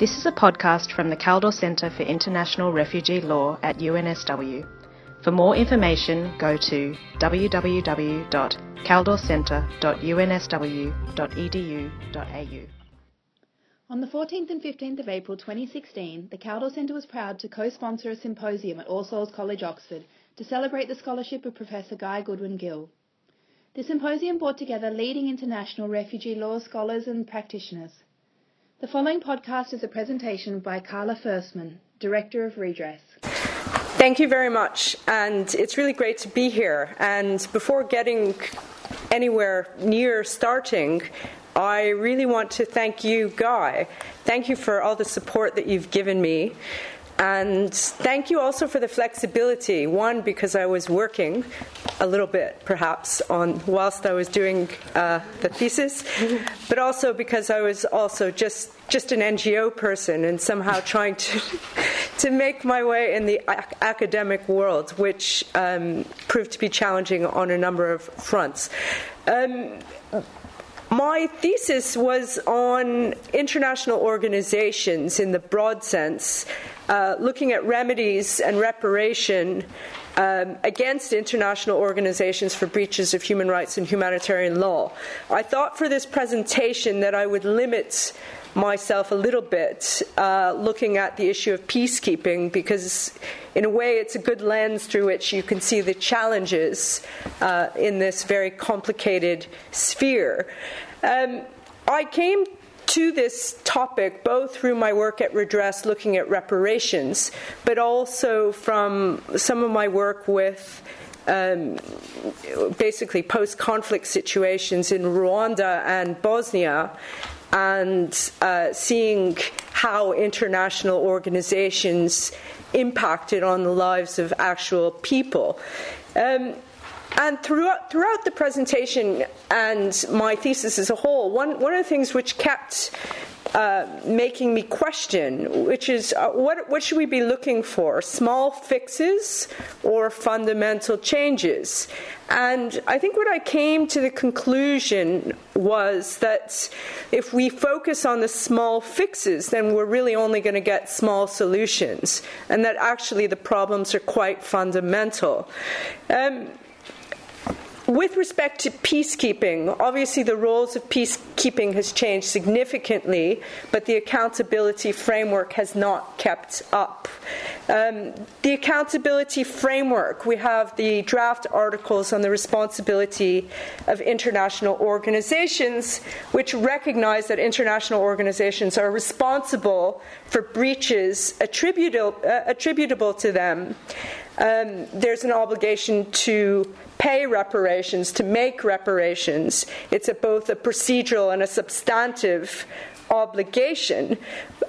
This is a podcast from the Kaldor Centre for International Refugee Law at UNSW. For more information, go to www.kaldorcentre.unsw.edu.au. On the 14th and 15th of April 2016, the Kaldor Centre was proud to co-sponsor a symposium at All Souls College, Oxford, to celebrate the scholarship of Professor Guy Goodwin Gill. The symposium brought together leading international refugee law scholars and practitioners. The following podcast is a presentation by Carla Ferstman, Director of Redress. Thank you very much, and it's really great to be here. And before getting anywhere near starting, I really want to thank you, Guy. Thank you for all the support that you've given me. And thank you also for the flexibility. One, because I was working a little bit, perhaps, on whilst I was doing uh, the thesis, but also because I was also just just an NGO person and somehow trying to to make my way in the ac- academic world, which um, proved to be challenging on a number of fronts. Um, my thesis was on international organizations in the broad sense, uh, looking at remedies and reparation um, against international organizations for breaches of human rights and humanitarian law. I thought for this presentation that I would limit myself a little bit uh, looking at the issue of peacekeeping because, in a way, it's a good lens through which you can see the challenges uh, in this very complicated sphere. Um, I came to this topic both through my work at Redress looking at reparations, but also from some of my work with um, basically post conflict situations in Rwanda and Bosnia and uh, seeing how international organizations impacted on the lives of actual people. Um, and throughout, throughout the presentation and my thesis as a whole, one, one of the things which kept uh, making me question, which is uh, what, what should we be looking for? Small fixes or fundamental changes? And I think what I came to the conclusion was that if we focus on the small fixes, then we're really only going to get small solutions, and that actually the problems are quite fundamental. Um, with respect to peacekeeping, obviously the roles of peacekeeping has changed significantly, but the accountability framework has not kept up. Um, the accountability framework, we have the draft articles on the responsibility of international organizations, which recognize that international organizations are responsible for breaches attributable, uh, attributable to them. Um, there's an obligation to pay reparations, to make reparations. It's a, both a procedural and a substantive obligation,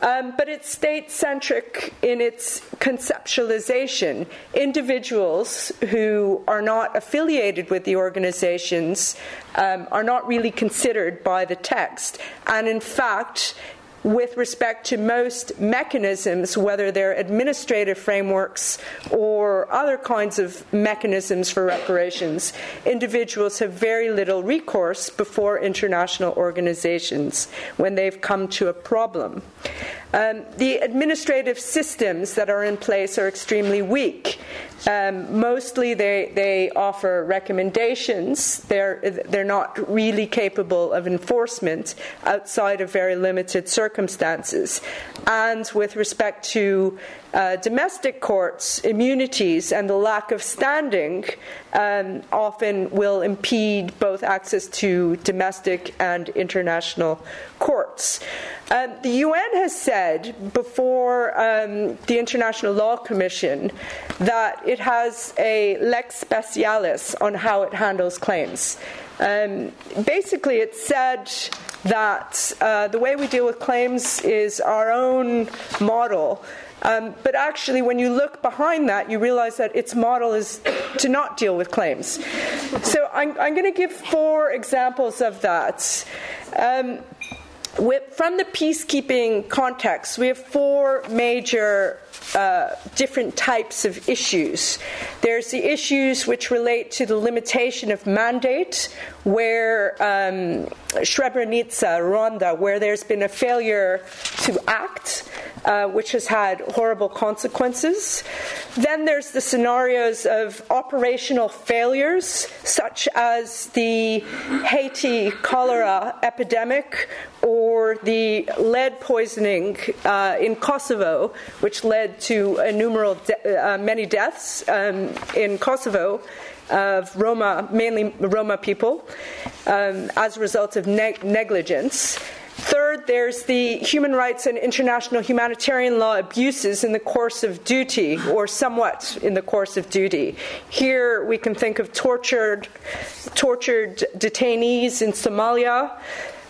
um, but it's state centric in its conceptualization. Individuals who are not affiliated with the organizations um, are not really considered by the text, and in fact, with respect to most mechanisms, whether they're administrative frameworks or other kinds of mechanisms for reparations, individuals have very little recourse before international organizations when they've come to a problem. Um, the administrative systems that are in place are extremely weak. Um, mostly they, they offer recommendations. They're, they're not really capable of enforcement outside of very limited circumstances. And with respect to uh, domestic courts, immunities, and the lack of standing um, often will impede both access to domestic and international courts. Uh, the UN has said before um, the International Law Commission that it has a lex specialis on how it handles claims. Um, basically, it said that uh, the way we deal with claims is our own model um, but actually, when you look behind that, you realize that its model is to not deal with claims. So I'm, I'm going to give four examples of that. Um, with, from the peacekeeping context, we have four major uh, different types of issues. There's the issues which relate to the limitation of mandate, where um, Srebrenica, Rwanda, where there's been a failure to act. Uh, which has had horrible consequences. Then there's the scenarios of operational failures, such as the Haiti cholera epidemic or the lead poisoning uh, in Kosovo, which led to innumerable de- uh, many deaths um, in Kosovo of Roma, mainly Roma people, um, as a result of negligence. Third, there's the human rights and international humanitarian law abuses in the course of duty, or somewhat in the course of duty. Here we can think of tortured, tortured detainees in Somalia.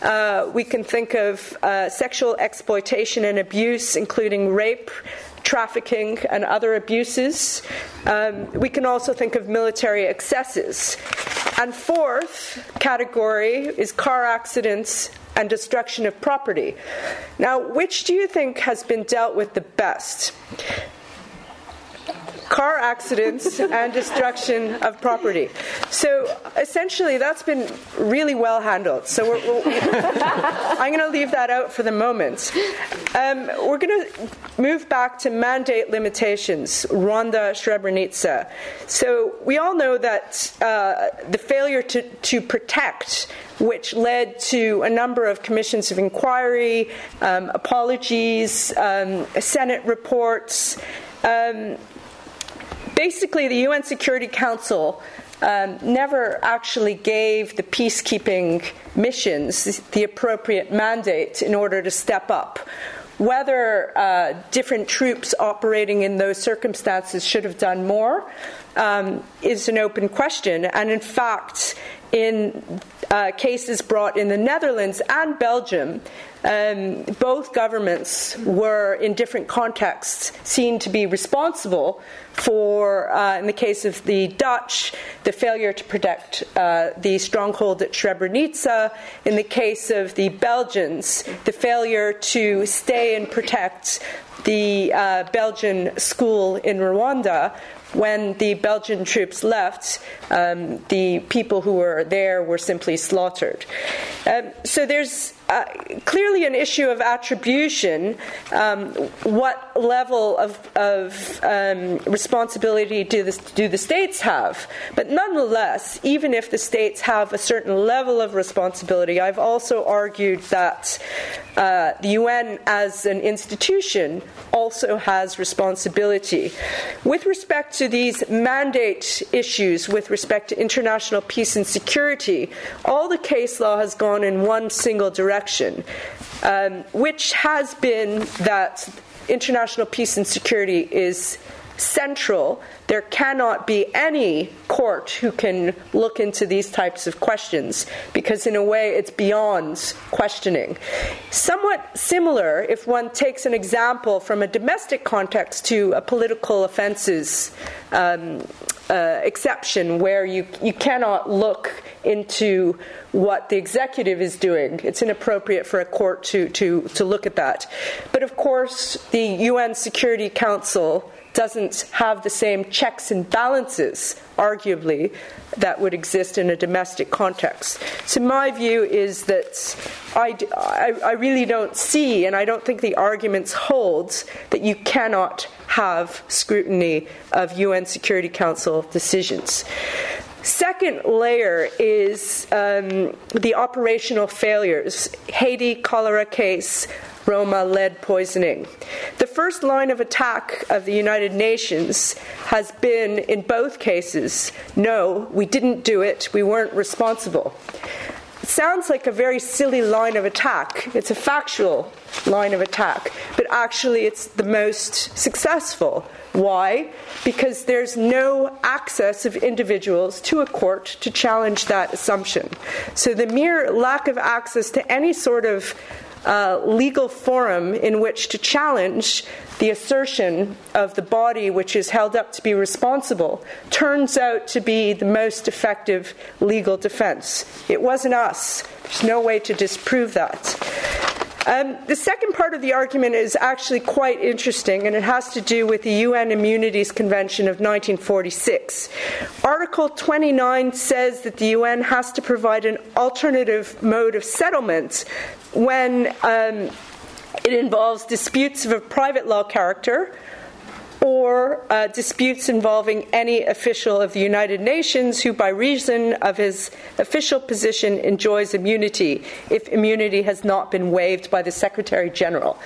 Uh, we can think of uh, sexual exploitation and abuse, including rape, trafficking, and other abuses. Um, we can also think of military excesses. And fourth category is car accidents and destruction of property. Now, which do you think has been dealt with the best? car accidents and destruction of property. So essentially, that's been really well handled. So we're, we're, I'm going to leave that out for the moment. Um, we're going to move back to mandate limitations, Rwanda, Srebrenica. So we all know that uh, the failure to, to protect which led to a number of commissions of inquiry, um, apologies, um, Senate reports. Um, basically, the UN Security Council um, never actually gave the peacekeeping missions the appropriate mandate in order to step up. Whether uh, different troops operating in those circumstances should have done more um, is an open question. And in fact, in uh, cases brought in the Netherlands and Belgium, um, both governments were, in different contexts, seen to be responsible for, uh, in the case of the Dutch, the failure to protect uh, the stronghold at Srebrenica. In the case of the Belgians, the failure to stay and protect the uh, Belgian school in Rwanda when the Belgian troops left, um, the people who were there were simply slaughtered. Um, so there's uh, clearly an issue of attribution. Um, what level of, of um, responsibility do the, do the states have? But nonetheless, even if the states have a certain level of responsibility, I've also argued that uh, the UN as an institution also has responsibility. With respect to these mandate issues, with respect to international peace and security, all the case law has gone in one single direction direction, um, which has been that international peace and security is central. There cannot be any court who can look into these types of questions because, in a way, it's beyond questioning. Somewhat similar, if one takes an example from a domestic context to a political offences um, uh, exception where you, you cannot look into what the executive is doing. It's inappropriate for a court to, to, to look at that. But of course, the UN Security Council doesn't have the same checks and balances, arguably, that would exist in a domestic context. So, my view is that I, I, I, really don't see, and I don't think the arguments hold, that you cannot have scrutiny of UN Security Council decisions. Second layer is um, the operational failures. Haiti cholera case, Roma lead poisoning. The first line of attack of the United Nations has been, in both cases, no, we didn't do it, we weren't responsible. Sounds like a very silly line of attack. It's a factual line of attack, but actually it's the most successful. Why? Because there's no access of individuals to a court to challenge that assumption. So the mere lack of access to any sort of uh, legal forum in which to challenge the assertion of the body which is held up to be responsible turns out to be the most effective legal defense. It wasn't us. There's no way to disprove that. Um, the second part of the argument is actually quite interesting, and it has to do with the UN Immunities Convention of 1946. Article 29 says that the UN has to provide an alternative mode of settlement when um, it involves disputes of a private law character or uh, disputes involving any official of the United Nations who, by reason of his official position, enjoys immunity if immunity has not been waived by the Secretary General.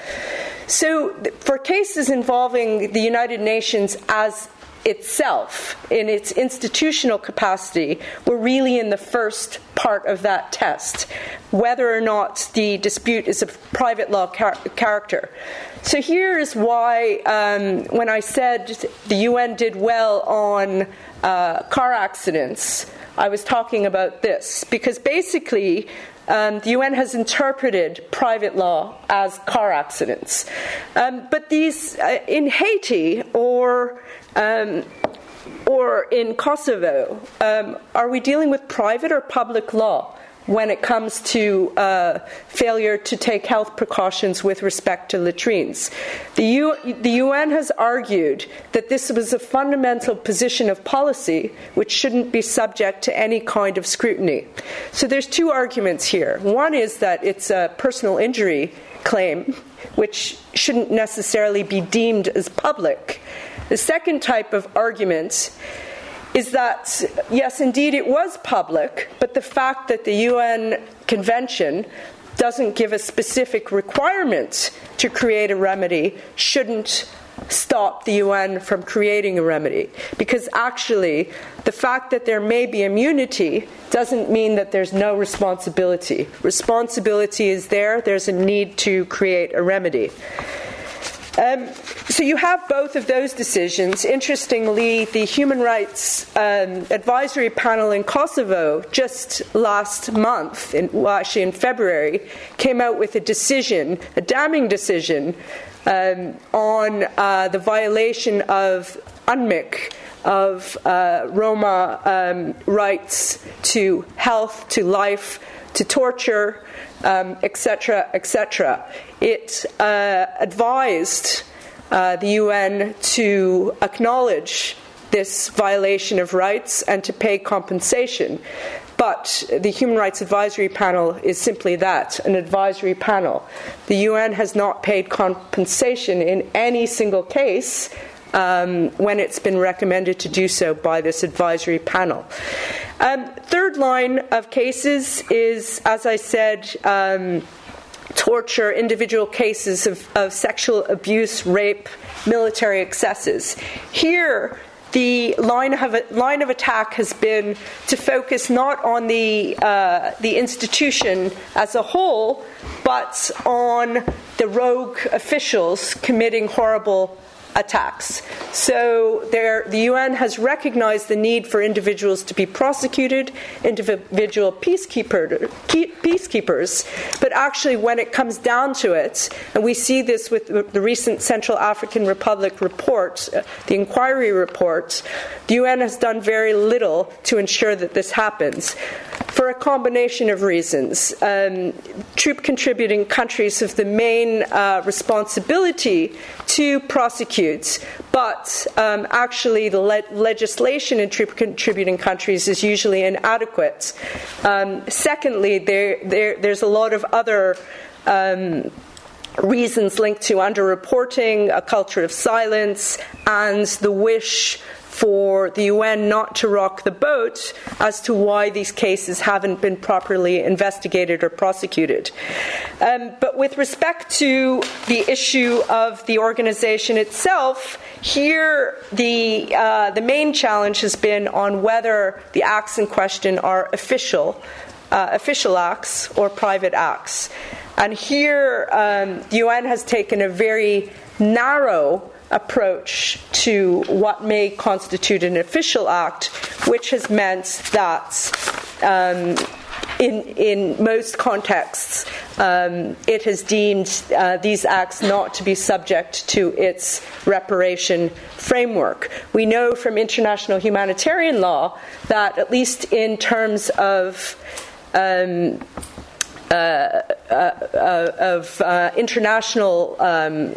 So, for cases involving the United Nations as itself, in its institutional capacity, we're really in the first part of that test, whether or not the dispute is of private law char- character. So here's why, um, when I said the UN did well on uh, car accidents, I was talking about this, because basically, um, the UN has interpreted private law as car accidents. Um, but these, uh, in Haiti or um, or in Kosovo, um, are we dealing with private or public law when it comes to uh, failure to take health precautions with respect to latrines? The, U- the UN has argued that this was a fundamental position of policy which shouldn't be subject to any kind of scrutiny. So there's two arguments here. One is that it's a personal injury claim, which shouldn't necessarily be deemed as public. The second type of argument is that, yes, indeed, it was public, but the fact that the UN Convention doesn't give a specific requirement to create a remedy shouldn't stop the UN from creating a remedy. Because actually, the fact that there may be immunity doesn't mean that there's no responsibility. Responsibility is there, there's a need to create a remedy. Um, so you have both of those decisions. Interestingly, the Human Rights um, Advisory Panel in Kosovo just last month, in, well, actually in February, came out with a decision, a damning decision, um, on uh, the violation of UNMIK of uh, Roma um, rights to health, to life, to torture, etc., um, etc. Et it uh, advised uh, the UN to acknowledge this violation of rights and to pay compensation. But the Human Rights Advisory Panel is simply that an advisory panel. The UN has not paid compensation in any single case um, when it's been recommended to do so by this advisory panel. Um, third line of cases is, as I said, um, torture, individual cases of, of sexual abuse, rape, military excesses. Here, the line of, line of attack has been to focus not on the, uh, the institution as a whole, but on the rogue officials committing horrible attacks. So there, the UN has recognized the need for individuals to be prosecuted, individual peacekeeper, peacekeepers, but actually, when it comes down to it, and we see this with the recent Central African Republic report, uh, the inquiry report, the UN has done very little to ensure that this happens for a combination of reasons. Um, troop contributing countries have the main uh, responsibility to prosecute, but um, actually the le- legislation in troop contributing countries is usually inadequate. Um, secondly, there, there, there's a lot of other um, reasons linked to underreporting, a culture of silence, and the wish for the UN not to rock the boat as to why these cases haven't been properly investigated or prosecuted. Um, but with respect to the issue of the organization itself, here the, uh, the main challenge has been on whether the acts in question are official. Uh, official acts or private acts. And here, um, the UN has taken a very narrow approach to what may constitute an official act, which has meant that. Um, in, in most contexts, um, it has deemed uh, these acts not to be subject to its reparation framework. We know from international humanitarian law that, at least in terms of um, uh, uh, of uh, international um,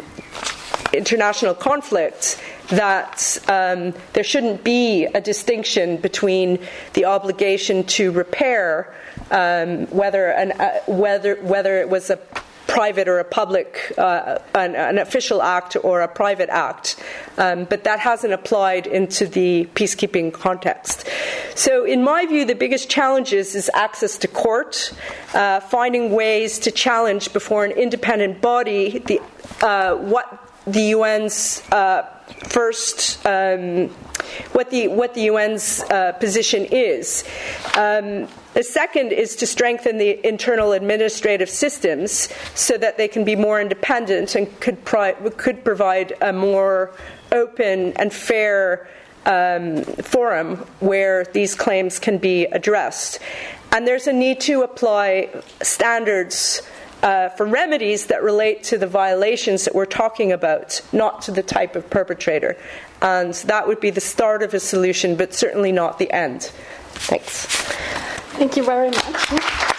international conflict that um, there shouldn't be a distinction between the obligation to repair, um, whether an, uh, whether whether it was a private or a public, uh, an, an, official act or a private act, um, but that hasn't applied into the peacekeeping context. So, in my view, the biggest challenges is access to court, uh, finding ways to challenge before an independent body the, uh, what the UN's uh, first um, what the what the UN's uh, position is. Um, the second is to strengthen the internal administrative systems so that they can be more independent and could could provide a more open and fair um, forum where these claims can be addressed. And there's a need to apply standards uh, for remedies that relate to the violations that we're talking about, not to the type of perpetrator. And that would be the start of a solution, but certainly not the end. Thanks. Thank you very much.